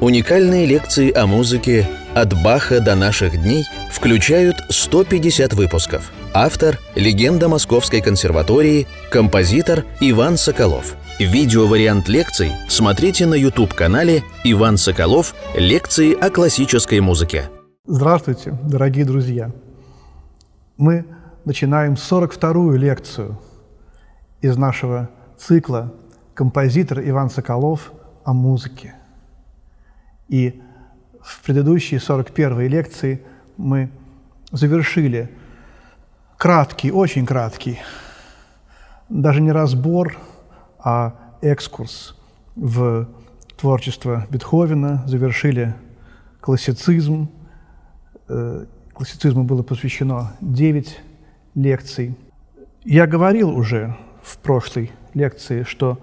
Уникальные лекции о музыке «От Баха до наших дней» включают 150 выпусков. Автор – легенда Московской консерватории, композитор Иван Соколов. Видеовариант лекций смотрите на YouTube-канале «Иван Соколов. Лекции о классической музыке». Здравствуйте, дорогие друзья! Мы начинаем 42-ю лекцию из нашего цикла «Композитор Иван Соколов о музыке». И в предыдущей 41-й лекции мы завершили краткий, очень краткий, даже не разбор, а экскурс в творчество Бетховена, завершили классицизм. Э, классицизму было посвящено 9 лекций. Я говорил уже в прошлой лекции, что,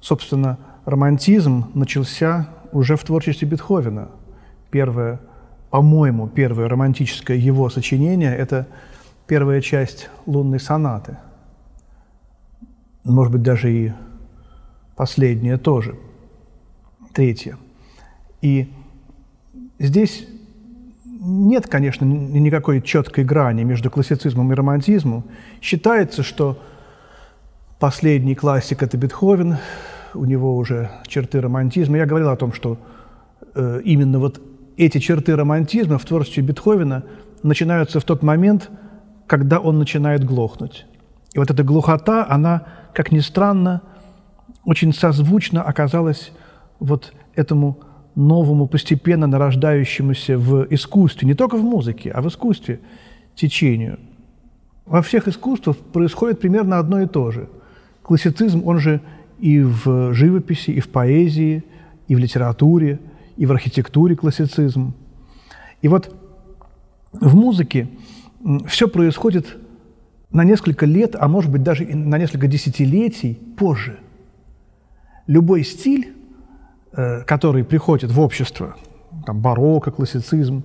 собственно, романтизм начался уже в творчестве Бетховена. Первое, по-моему, первое романтическое его сочинение – это первая часть лунной сонаты. Может быть, даже и последняя тоже. Третья. И здесь нет, конечно, никакой четкой грани между классицизмом и романтизмом. Считается, что последний классик – это Бетховен, у него уже черты романтизма. Я говорил о том, что э, именно вот эти черты романтизма в творчестве Бетховена начинаются в тот момент, когда он начинает глохнуть. И вот эта глухота, она, как ни странно, очень созвучно оказалась вот этому новому, постепенно нарождающемуся в искусстве, не только в музыке, а в искусстве течению. Во всех искусствах происходит примерно одно и то же. Классицизм, он же и в живописи, и в поэзии, и в литературе, и в архитектуре классицизм. И вот в музыке все происходит на несколько лет, а может быть даже на несколько десятилетий позже. Любой стиль, э, который приходит в общество, там барокко, классицизм,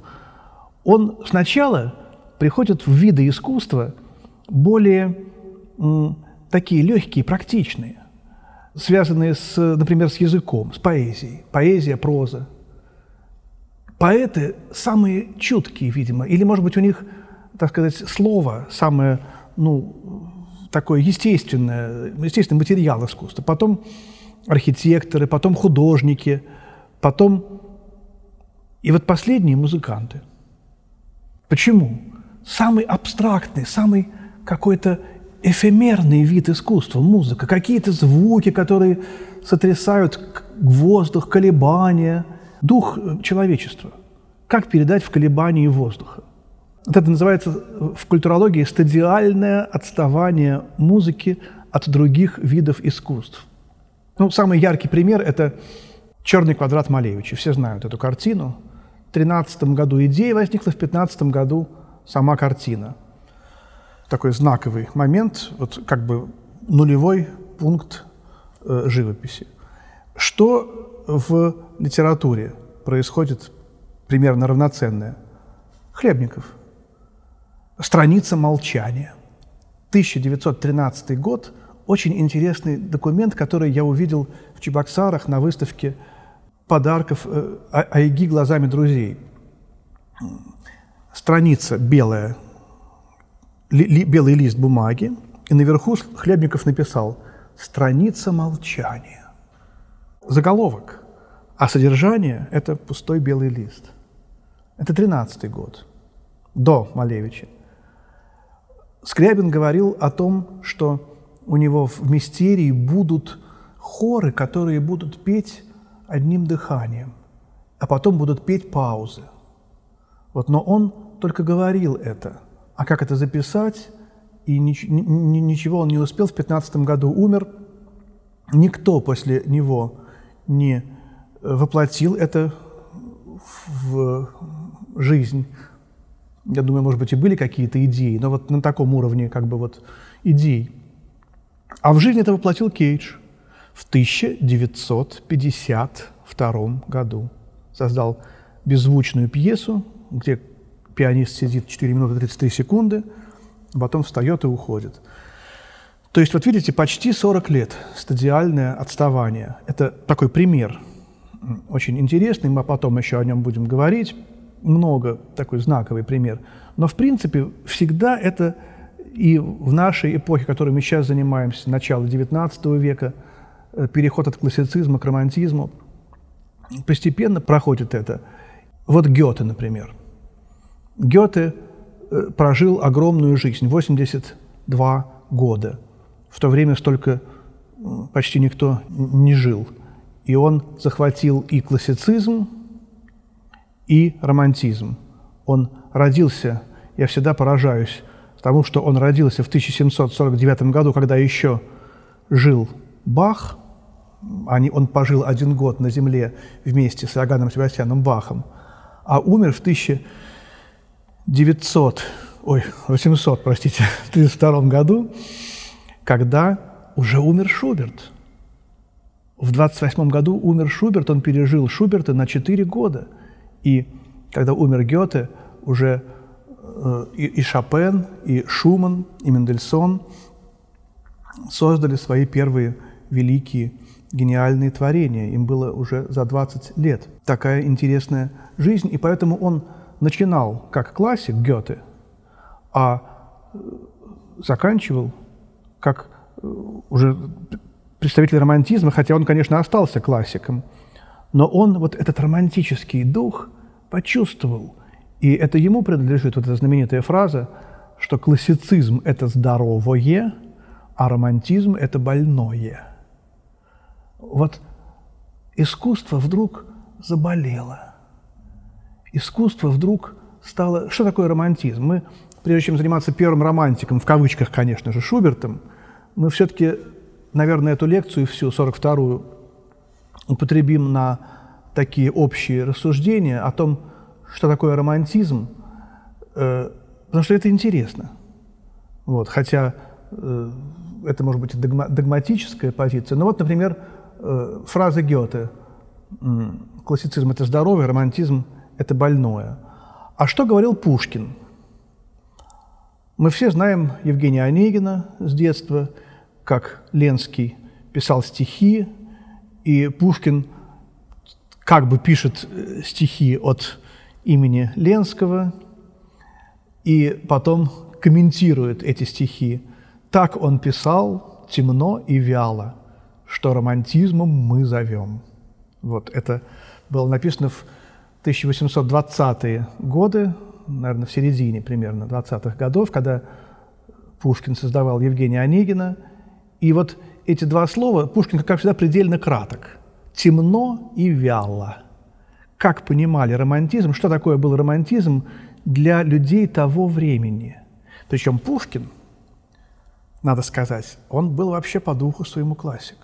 он сначала приходит в виды искусства более такие легкие, практичные связанные, с, например, с языком, с поэзией. Поэзия, проза. Поэты самые чуткие, видимо, или, может быть, у них, так сказать, слово самое, ну, такое естественное, естественный материал искусства. Потом архитекторы, потом художники, потом и вот последние музыканты. Почему? Самый абстрактный, самый какой-то эфемерный вид искусства, музыка, какие-то звуки, которые сотрясают воздух, колебания, дух человечества. Как передать в колебании воздуха? Вот это называется в культурологии стадиальное отставание музыки от других видов искусств. Ну, самый яркий пример – это «Черный квадрат Малевича». Все знают эту картину. В 13 году идея возникла, в 15 году сама картина – такой знаковый момент, вот как бы нулевой пункт э, живописи. Что в литературе происходит примерно равноценное? Хлебников. Страница молчания. 1913 год – очень интересный документ, который я увидел в Чебоксарах на выставке подарков э, а-, Айги глазами друзей. Страница белая, ли, ли, белый лист бумаги, и наверху Хлебников написал «Страница молчания». Заголовок. А содержание – это пустой белый лист. Это 13-й год, до Малевича. Скрябин говорил о том, что у него в мистерии будут хоры, которые будут петь одним дыханием, а потом будут петь паузы. Вот, но он только говорил это – а как это записать? И ничего он не успел. В 15 году умер. Никто после него не э, воплотил это в жизнь. Я думаю, может быть, и были какие-то идеи, но вот на таком уровне как бы вот идей. А в жизнь это воплотил Кейдж в 1952 году. Создал беззвучную пьесу, где пианист сидит 4 минуты 33 секунды, потом встает и уходит. То есть, вот видите, почти 40 лет стадиальное отставание. Это такой пример. очень интересный, мы потом еще о нем будем говорить. Много такой знаковый пример. Но, в принципе, всегда это и в нашей эпохе, которой мы сейчас занимаемся, начало XIX века, э, переход от классицизма к романтизму, постепенно проходит это. Вот Гёте, например. Гёте э, прожил огромную жизнь, 82 года. В то время столько почти никто не жил. И он захватил и классицизм, и романтизм. Он родился, я всегда поражаюсь тому, что он родился в 1749 году, когда еще жил Бах, он пожил один год на земле вместе с Иоганном Себастьяном Бахом, а умер в 1900, ой, 800, простите, 32 году, когда уже умер Шуберт. В 28 году умер Шуберт, он пережил Шуберта на 4 года. И когда умер Гёте, уже э, и, и Шопен, и Шуман, и Мендельсон создали свои первые великие гениальные творения. Им было уже за 20 лет. Такая интересная жизнь. И поэтому он начинал как классик Гёте, а э, заканчивал как уже представитель романтизма, хотя он, конечно, остался классиком, но он вот этот романтический дух почувствовал. И это ему принадлежит вот эта знаменитая фраза, что классицизм – это здоровое, а романтизм – это больное. Вот искусство вдруг заболело. Искусство вдруг стало... Что такое романтизм? Мы, прежде чем заниматься первым романтиком, в кавычках, конечно же, Шубертом – мы все-таки, наверное, эту лекцию всю, 42-ю, употребим на такие общие рассуждения о том, что такое романтизм, э, потому что это интересно. Вот, хотя э, это может быть догма догматическая позиция. Но вот, например, э, фраза Гёте «классицизм – это здоровье, романтизм – это больное». А что говорил Пушкин – мы все знаем Евгения Онегина с детства, как Ленский писал стихи, и Пушкин как бы пишет э, стихи от имени Ленского, и потом комментирует эти стихи. Так он писал темно и вяло, что романтизмом мы зовем. Вот это было написано в 1820-е годы наверное, в середине примерно 20-х годов, когда Пушкин создавал Евгения Онегина. И вот эти два слова Пушкин, как всегда, предельно краток. Темно и вяло. Как понимали романтизм, что такое был романтизм для людей того времени. Причем Пушкин, надо сказать, он был вообще по духу своему классик.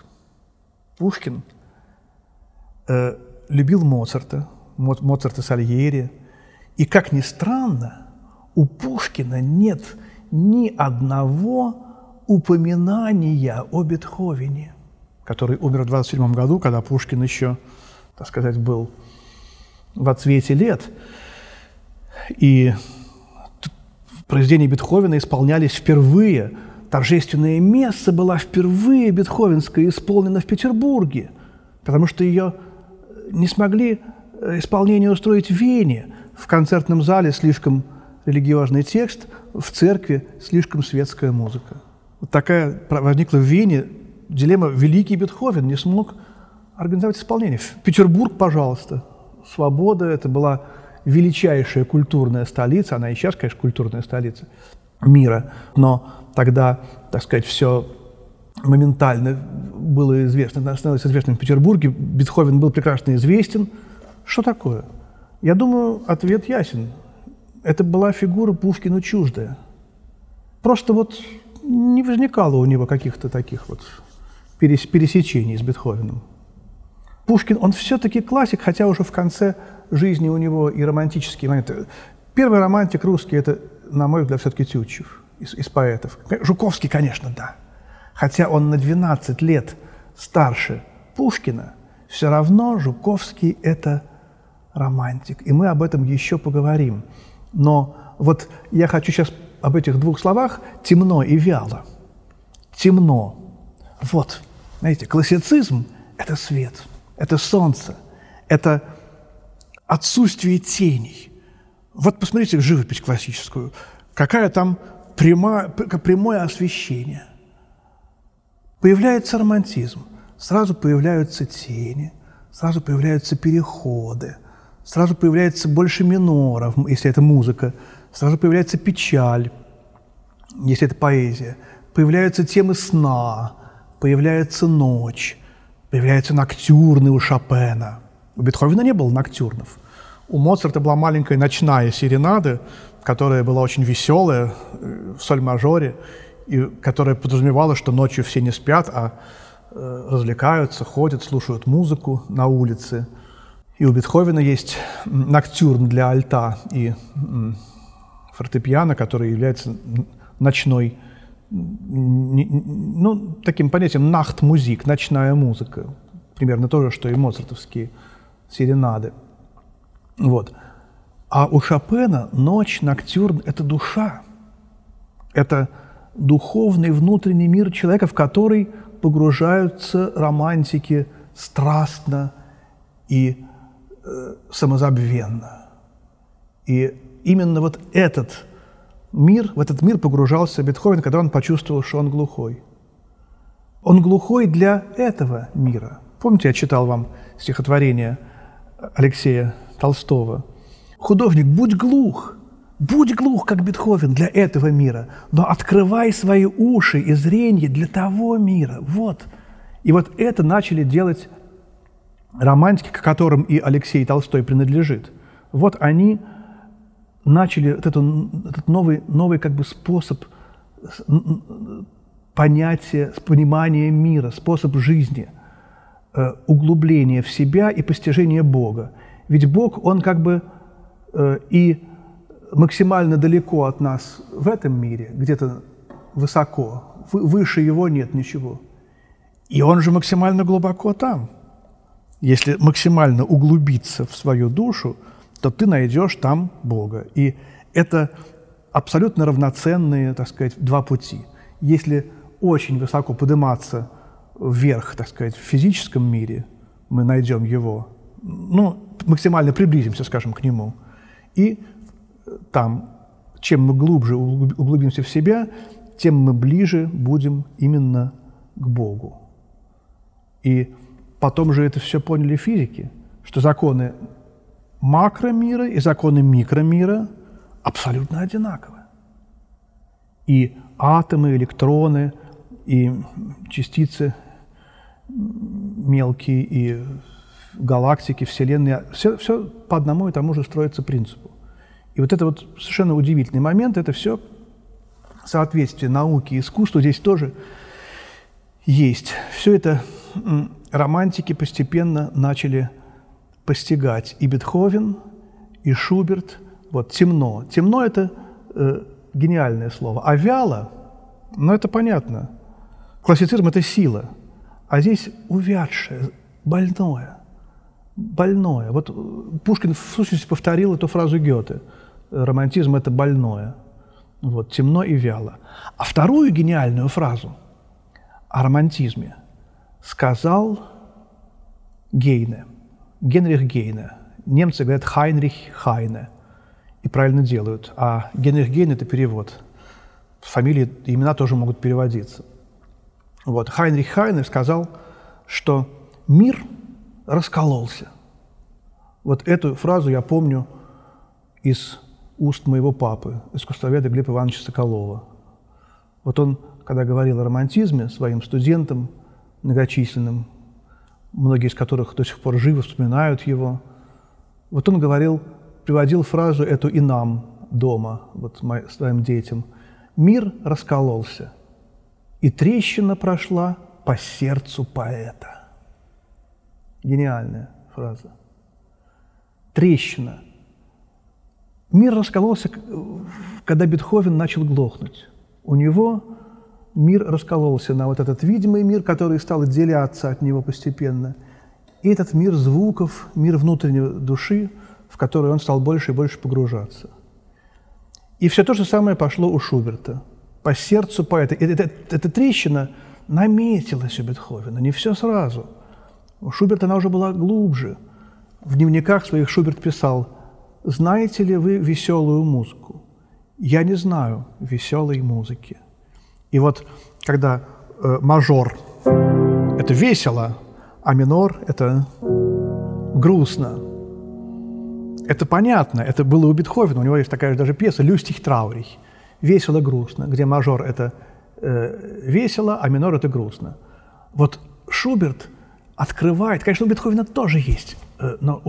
Пушкин э, любил Моцарта, Моцарта Сальери – и как ни странно, у Пушкина нет ни одного упоминания о Бетховене, который умер в 27 году, когда Пушкин еще, так сказать, был в отсвете лет. И произведения Бетховена исполнялись впервые. Торжественное место была впервые бетховенская исполнена в Петербурге, потому что ее не смогли исполнение устроить в Вене – в концертном зале слишком религиозный текст, в церкви слишком светская музыка. Вот такая возникла в Вене дилемма. Великий Бетховен не смог организовать исполнение. В Петербург, пожалуйста. Свобода – это была величайшая культурная столица, она и сейчас, конечно, культурная столица мира, но тогда, так сказать, все моментально было известно, становилось известным в Петербурге. Бетховен был прекрасно известен. Что такое? Я думаю, ответ ясен. Это была фигура Пушкину чуждая. Просто вот не возникало у него каких-то таких вот пересечений с Бетховеном. Пушкин, он все-таки классик, хотя уже в конце жизни у него и романтические моменты. Первый романтик русский – это, на мой взгляд, все-таки Тютчев из, из поэтов. Жуковский, конечно, да. Хотя он на 12 лет старше Пушкина, все равно Жуковский – это романтик. И мы об этом еще поговорим. Но вот я хочу сейчас об этих двух словах «темно» и «вяло». Темно. Вот, знаете, классицизм – это свет, это солнце, Это отсутствие теней. Вот посмотрите живопись классическую. Какая там прямое, прямое освещение. Появляется романтизм. Сразу появляются тени, сразу появляются переходы, сразу появляется больше миноров, если это музыка, сразу появляется печаль, если это поэзия, появляются темы сна, появляется ночь, появляются ноктюрны у Шопена. У Бетховена не было ноктюрнов. У Моцарта была маленькая ночная серенада, которая была очень веселая, э, в соль-мажоре, и которая подразумевала, что ночью все не спят, а э, развлекаются, ходят, слушают музыку на улице. И у Бетховена есть ноктюрн для альта и фортепиано, который является ночной ну, таким понятием нахт-музик, ночная музыка. Примерно то же, что и моцартовские серенады. Вот. А у Шопена ночь, ноктюрн – это душа. Это духовный внутренний мир человека, в который погружаются романтики страстно и самозабвенно. И именно вот этот мир, в этот мир погружался Бетховен, когда он почувствовал, что он глухой. Он глухой для этого мира. Помните, я читал вам стихотворение Алексея Толстого? «Художник, будь глух, будь глух, как Бетховен, для этого мира, но открывай свои уши и зрение для того мира». Вот. И вот это начали делать романтики, к которым и Алексей Толстой принадлежит. Вот они – начали вот это, этот новый, новый как бы способ понятия, понимания мира, способ жизни, э, углубления в себя и постижения Бога. Ведь Бог, Он как бы э, и максимально далеко от нас в этом мире, где-то высоко, выше Его нет ничего. И Он же максимально глубоко там. Если максимально углубиться в свою душу – то ты найдешь там Бога. И это абсолютно равноценные, так сказать, два пути. Если очень высоко подниматься вверх, так сказать, в физическом мире, мы найдем его, ну, максимально приблизимся, скажем, к нему. И там, чем мы глубже углубимся в себя, тем мы ближе будем именно к Богу. И потом же это все поняли физики, что законы макромира и законы микромира абсолютно одинаковы. И атомы, электроны, и частицы мелкие, и галактики, Вселенная, все, все по одному и тому же строится принципу. И вот это вот совершенно удивительный момент, это все соответствие науки и искусству здесь тоже есть. Все это романтики постепенно начали постигать и Бетховен, и Шуберт. Вот темно. Темно – это э, гениальное слово. А вяло, ну это понятно. Классицизм – это сила. А здесь увядшее, больное. Больное. Вот э, Пушкин в сущности повторил эту фразу Гёте. Романтизм – это больное. Вот, темно и вяло. А вторую гениальную фразу о романтизме сказал Гейне – Генрих Гейне. Немцы говорят Хайнрих Хайне. И правильно делают. А Генрих Гейне – это перевод. Фамилии имена тоже могут переводиться. Вот. Хайнрих Хайне сказал, что мир раскололся. Вот эту фразу я помню из уст моего папы, искусствоведа Глеба Ивановича Соколова. Вот он, когда говорил о романтизме своим студентам многочисленным, многие из которых до сих пор живы, вспоминают его. Вот он говорил, приводил фразу эту и нам дома, вот своим детям. «Мир раскололся, и трещина прошла по сердцу поэта». Гениальная фраза. Трещина. Мир раскололся, когда Бетховен начал глохнуть. У него мир раскололся на вот этот видимый мир, который стал отделяться от него постепенно, и этот мир звуков, мир внутренней души, в который он стал больше и больше погружаться. И все то же самое пошло у Шуберта. По сердцу поэта. Эта, эта, трещина наметилась у Бетховена, не все сразу. У Шуберта она уже была глубже. в дневниках своих Шуберт писал, «Знаете ли вы веселую музыку? Я не знаю веселой музыки». И вот когда э, мажор – это весело, а минор – это грустно. Это понятно, это было у Бетховена, у него есть такая же даже пьеса «Люстих траурий» – весело-грустно, где мажор – это э, весело, а минор – это грустно. Вот Шуберт открывает, конечно, у Бетховена тоже есть, э, но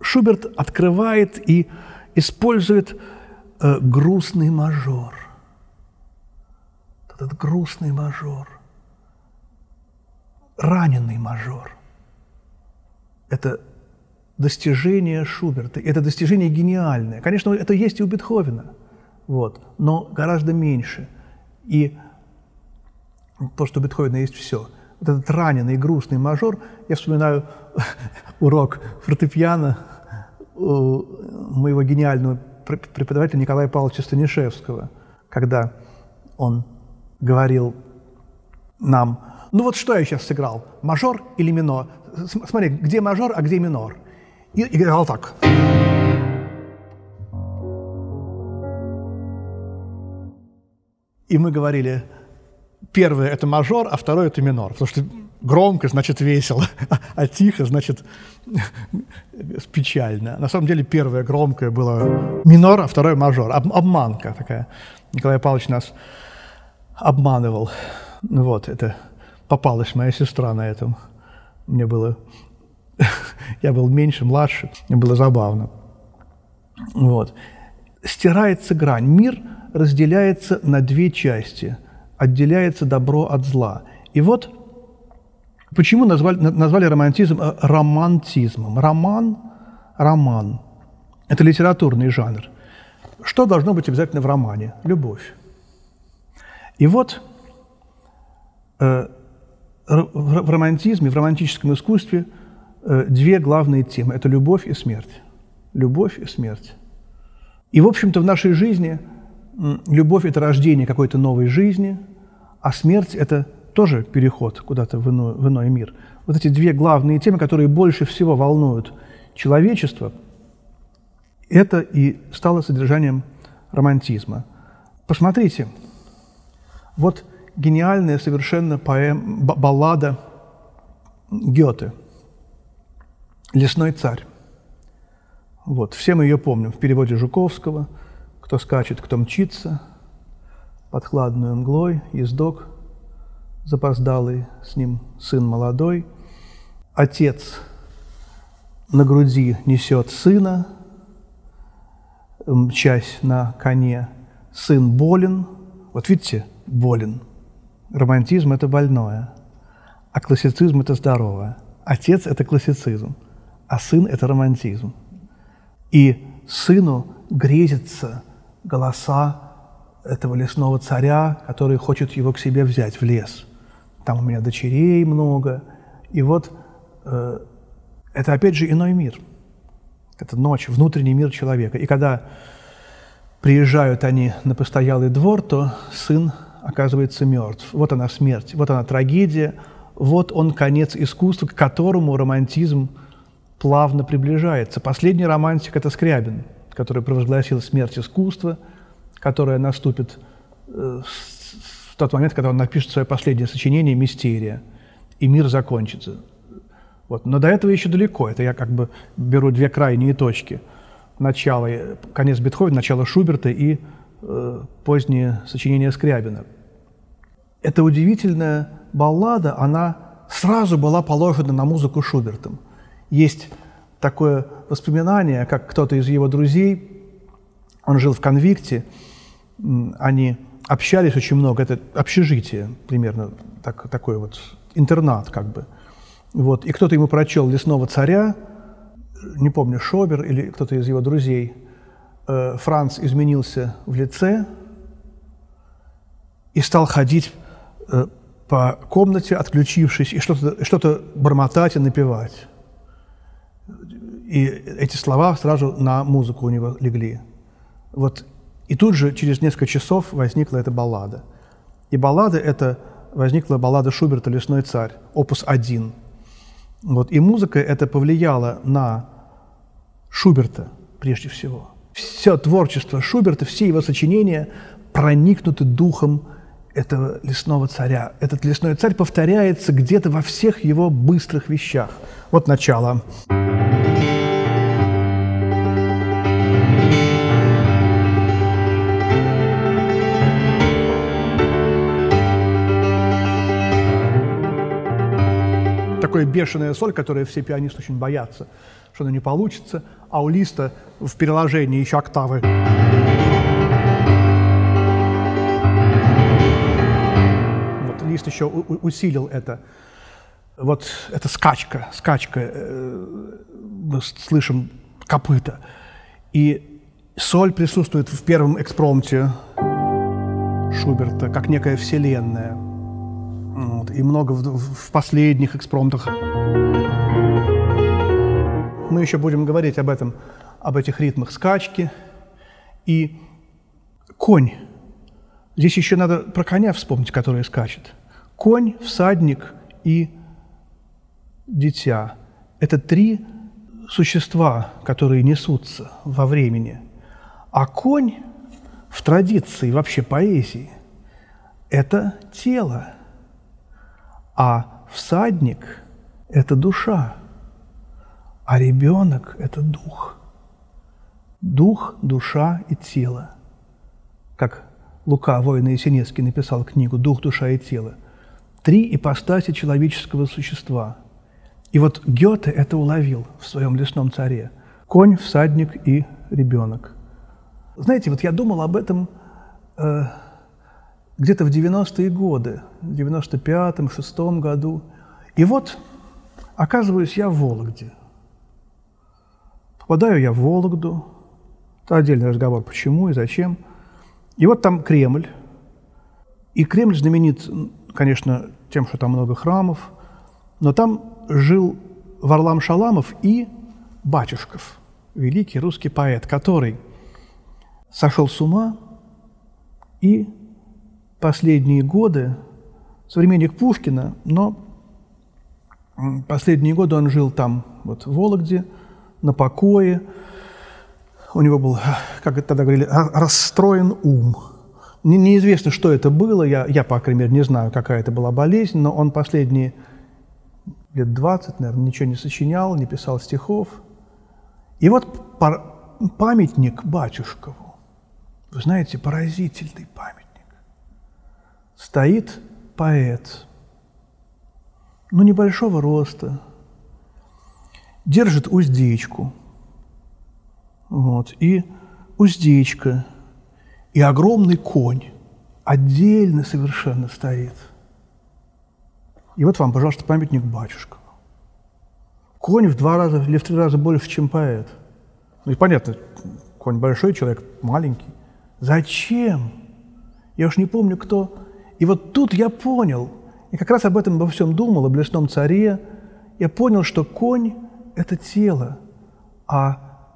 Шуберт открывает и использует э, грустный мажор. Этот грустный мажор, раненый мажор. Это достижение Шуберта, это достижение гениальное. Конечно, это есть и у Бетховена, вот, но гораздо меньше. И то, что у Бетховена есть все. Вот этот раненый, грустный мажор, я вспоминаю урок фортепиано моего гениального преподавателя Николая Павловича Станишевского, когда он говорил нам, ну вот что я сейчас сыграл, мажор или минор? Смотри, где мажор, а где минор? И играл так. И мы говорили, первое – это мажор, а второе – это минор. Потому что громко – значит весело, а тихо – значит печально. На самом деле первое громкое было минор, а второе – мажор. Об, обманка такая. Николай Павлович нас обманывал. Вот, это попалась моя сестра на этом. Мне было... Я был меньше, младше. Мне было забавно. Вот. Стирается грань. Мир разделяется на две части – отделяется добро от зла. И вот почему назвали, назвали романтизм э, романтизмом. Роман, роман – это литературный жанр. Что должно быть обязательно в романе? Любовь. И вот э, в романтизме, в романтическом искусстве э, две главные темы – это любовь и смерть. Любовь и смерть. И, в общем-то, в нашей жизни любовь – это рождение какой-то новой жизни – а смерть – это тоже переход куда-то в в иной мир. Вот эти две главные темы, которые больше всего волнуют человечество, это и стало содержанием романтизма. Посмотрите, вот гениальная совершенно поэм, баллада Гёте «Лесной царь». Вот, все мы ее помним в переводе Жуковского «Кто скачет, кто мчится», под хладную мглой ездок запоздалый, с ним сын молодой. Отец на груди несет сына, мчась на коне. Сын болен. Вот видите, болен. Романтизм – это больное, а классицизм – это здоровое. Отец – это классицизм, а сын – это романтизм. И сыну грезятся голоса этого лесного царя, который хочет его к себе взять в лес. Там у меня дочерей много. И вот э, это опять же иной мир. Это ночь, внутренний мир человека. И когда приезжают они на постоялый двор, то сын оказывается мертв. Вот она смерть, вот она трагедия, вот он конец искусства, к которому романтизм плавно приближается. Последний романтик – это Скрябин, который провозгласил смерть искусства – которая наступит э, в тот момент, когда он напишет свое последнее сочинение «Мистерия», и мир закончится. Вот. Но до этого еще далеко. Это я как бы беру две крайние точки. Начало, конец Бетховена, начало Шуберта и э, позднее сочинение Скрябина. Эта удивительная баллада, она сразу была положена на музыку Шубертом. Есть такое воспоминание, как кто-то из его друзей, он жил в конвикте, они общались очень много, это общежитие примерно, так, такой вот интернат как бы. Вот. И кто-то ему прочел «Лесного царя», не помню, Шобер или кто-то из его друзей. Э, Франц изменился в лице и стал ходить э, по комнате, отключившись, и что-то что бормотать и напевать. И эти слова сразу на музыку у него легли. Вот и тут же, через несколько часов, возникла эта баллада. И баллада это возникла баллада Шуберта «Лесной царь», опус 1. Вот. И музыка это повлияла на Шуберта прежде всего. Все творчество Шуберта, все его сочинения проникнуты духом этого лесного царя. Этот лесной царь повторяется где-то во всех его быстрых вещах. Вот начало. Такое бешеная соль, которую все пианисты очень боятся, что она не получится, а у Листа в переложении еще октавы. Лист еще усилил это. Вот эта скачка, скачка, э, мы слышим копыта. И соль присутствует в первом экспромте Шуберта, как некая вселенная. Вот, и много в, в последних экспромтах. Мы еще будем говорить об этом, об этих ритмах скачки. И конь. Здесь еще надо про коня вспомнить, который скачет – конь, всадник и дитя. Это три существа, которые несутся во времени. А конь в традиции вообще поэзии – это тело, а всадник – это душа, а ребенок – это дух. Дух, душа и тело. Как Лука, воин Есенинский, написал книгу «Дух, душа и тело» три ипостаси человеческого существа. И вот Гёте это уловил в своем «Лесном царе». Конь, всадник и ребенок. Знаете, вот я думал об этом э, где-то в 90-е годы, в 95-м, 6 году. И вот оказываюсь я в Вологде. Попадаю я в Вологду. Это отдельный разговор, почему и зачем. И вот там Кремль. И Кремль знаменит конечно, тем, что там много храмов, но там жил Варлам Шаламов и Батюшков, великий русский поэт, который сошел с ума и последние годы, современник Пушкина, но последние годы он жил там, вот в Вологде, на покое. У него был, как тогда говорили, расстроен ум – не, неизвестно, что это было, я, я, по крайней мере, не знаю, какая это была болезнь, но он последние лет 20, наверное, ничего не сочинял, не писал стихов. И вот памятник батюшкову, вы знаете, поразительный памятник. Стоит поэт, ну, небольшого роста, держит уздечку. Вот, и уздечка – и огромный конь отдельно совершенно стоит. И вот вам, пожалуйста, памятник батюшка. Конь в два раза или в три раза больше, чем поэт. Ну и понятно, конь большой, человек маленький. Зачем? Я уж не помню, кто. И вот тут я понял, и как раз об этом во всем думал, о блесном царе, я понял, что конь – это тело, а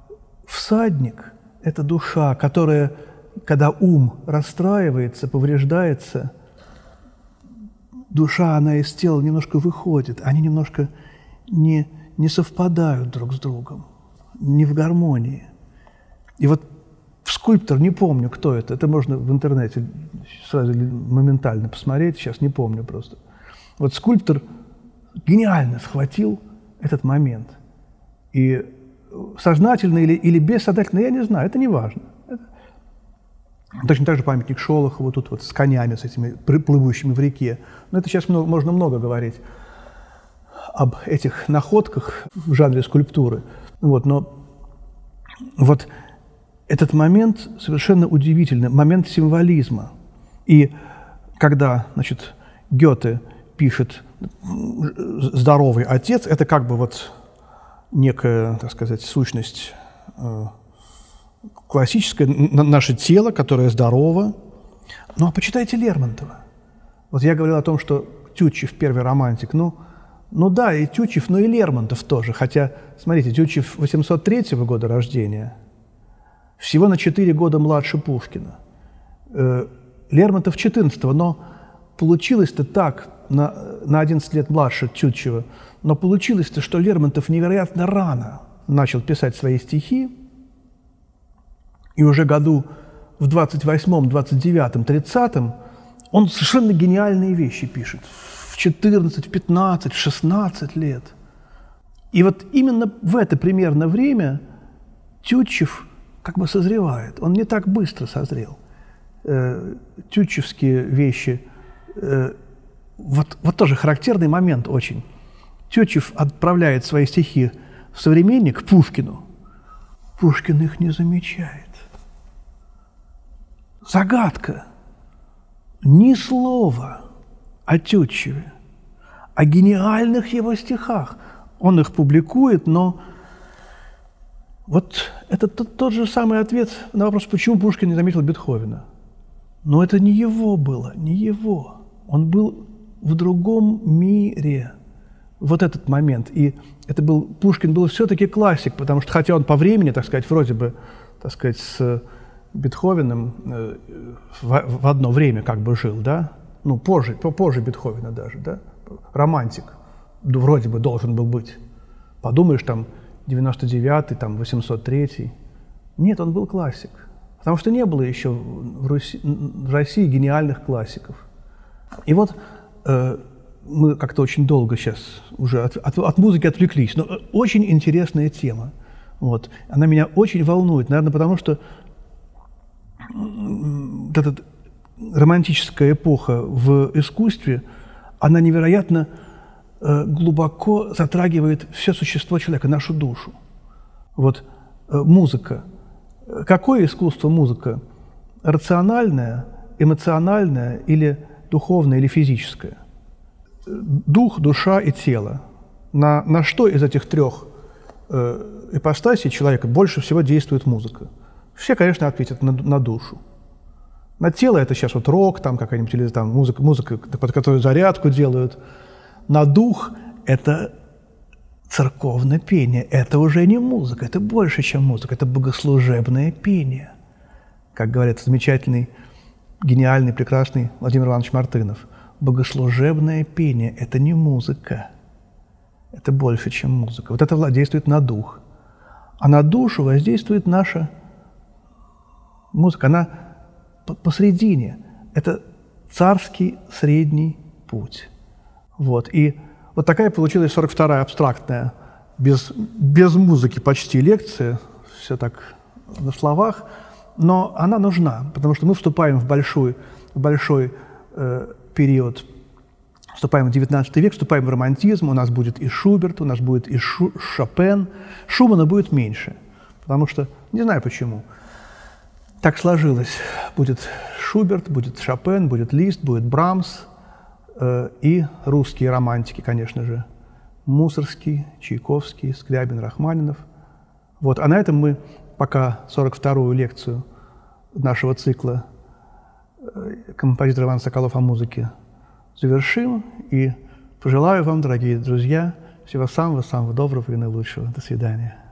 всадник – это душа, которая когда ум расстраивается, повреждается, душа, она из тела немножко выходит, они немножко не, не совпадают друг с другом, не в гармонии. И вот скульптор, не помню, кто это, это можно в интернете сразу моментально посмотреть, сейчас не помню просто. Вот скульптор гениально схватил этот момент. И сознательно или, или бессознательно, я не знаю, это не важно. Точно так же памятник Шолохову, тут вот с конями, с этими плывущими в реке. Но это сейчас много, можно много говорить об этих находках в жанре скульптуры. Вот, но вот этот момент совершенно удивительный, момент символизма. И когда, значит, Гёте пишет «здоровый отец», это как бы вот некая, так сказать, сущность э, классическое наше тело, которое здорово. Ну а почитайте Лермонтова. Вот я говорил о том, что Тютчев первый романтик. Ну, ну да, и Тютчев, но и Лермонтов тоже. Хотя, смотрите, Тютчев 803 года рождения, всего на 4 года младше Пушкина. Э, Лермонтов 14 но получилось-то так, на, на 11 лет младше Тютчева, но получилось-то, что Лермонтов невероятно рано начал писать свои стихи, и уже году в 28-м, 29-м, 30-м он совершенно гениальные вещи пишет. В 14, в 15, в 16 лет. И вот именно в это примерно время Тютчев как бы созревает. Он не так быстро созрел. Э, тютчевские вещи, э, вот, вот тоже характерный момент очень. Тютчев отправляет свои стихи в современник Пушкину. Пушкин их не замечает. Загадка. Ни слова о Тютчеве, о гениальных его стихах. Он их публикует, но вот это тот, тот же самый ответ на вопрос, почему Пушкин не заметил Бетховена. Но это не его было, не его. Он был в другом мире. Вот этот момент. И это был, Пушкин был все-таки классик, потому что, хотя он по времени, так сказать, вроде бы, так сказать, с Бетховеном э, в, в одно время как бы жил, да, ну, позже, позже Бетховена даже, да, романтик, вроде бы должен был быть. Подумаешь, там, 99-й, там, 803-й. Нет, он был классик. Потому что не было еще в, Руси, в России гениальных классиков. И вот мы как-то очень долго сейчас уже от, от, от музыки отвлеклись, но очень интересная тема. Вот. Она меня очень волнует, наверное, потому что вот эта романтическая эпоха в искусстве, она невероятно э, глубоко затрагивает все существо человека, нашу душу. Вот э, музыка. Какое искусство музыка? Рациональное, эмоциональное или духовное или физическое? Дух, душа и тело. На, на что из этих трех э, ипостасей человека больше всего действует музыка? Все, конечно, ответят на, на душу. На тело это сейчас вот рок, там какая-нибудь, или там музыка, музыка, под которую зарядку делают. На дух это церковное пение. Это уже не музыка, это больше, чем музыка, это богослужебное пение. Как говорит замечательный, гениальный, прекрасный Владимир Иванович Мартынов. Богослужебное пение – это не музыка, это больше, чем музыка. Вот это действует на дух. А на душу воздействует наша музыка, она посредине. Это царский средний путь. Вот. И вот такая получилась 42-я абстрактная, без, без музыки почти лекция, все так на словах, но она нужна, потому что мы вступаем в большой, в большой э, период, вступаем в XIX век, вступаем в романтизм, у нас будет и Шуберт, у нас будет и Шу, Шопен, Шумана будет меньше, потому что, не знаю почему – так сложилось. Будет Шуберт, будет Шопен, будет Лист, будет Брамс э, и русские романтики, конечно же. Мусорский, Чайковский, Скрябин, Рахманинов. Вот. А на этом мы пока 42-ю лекцию нашего цикла э, композитор Иван Соколов о музыке завершим. И пожелаю вам, дорогие друзья, всего самого-самого доброго и наилучшего. До свидания.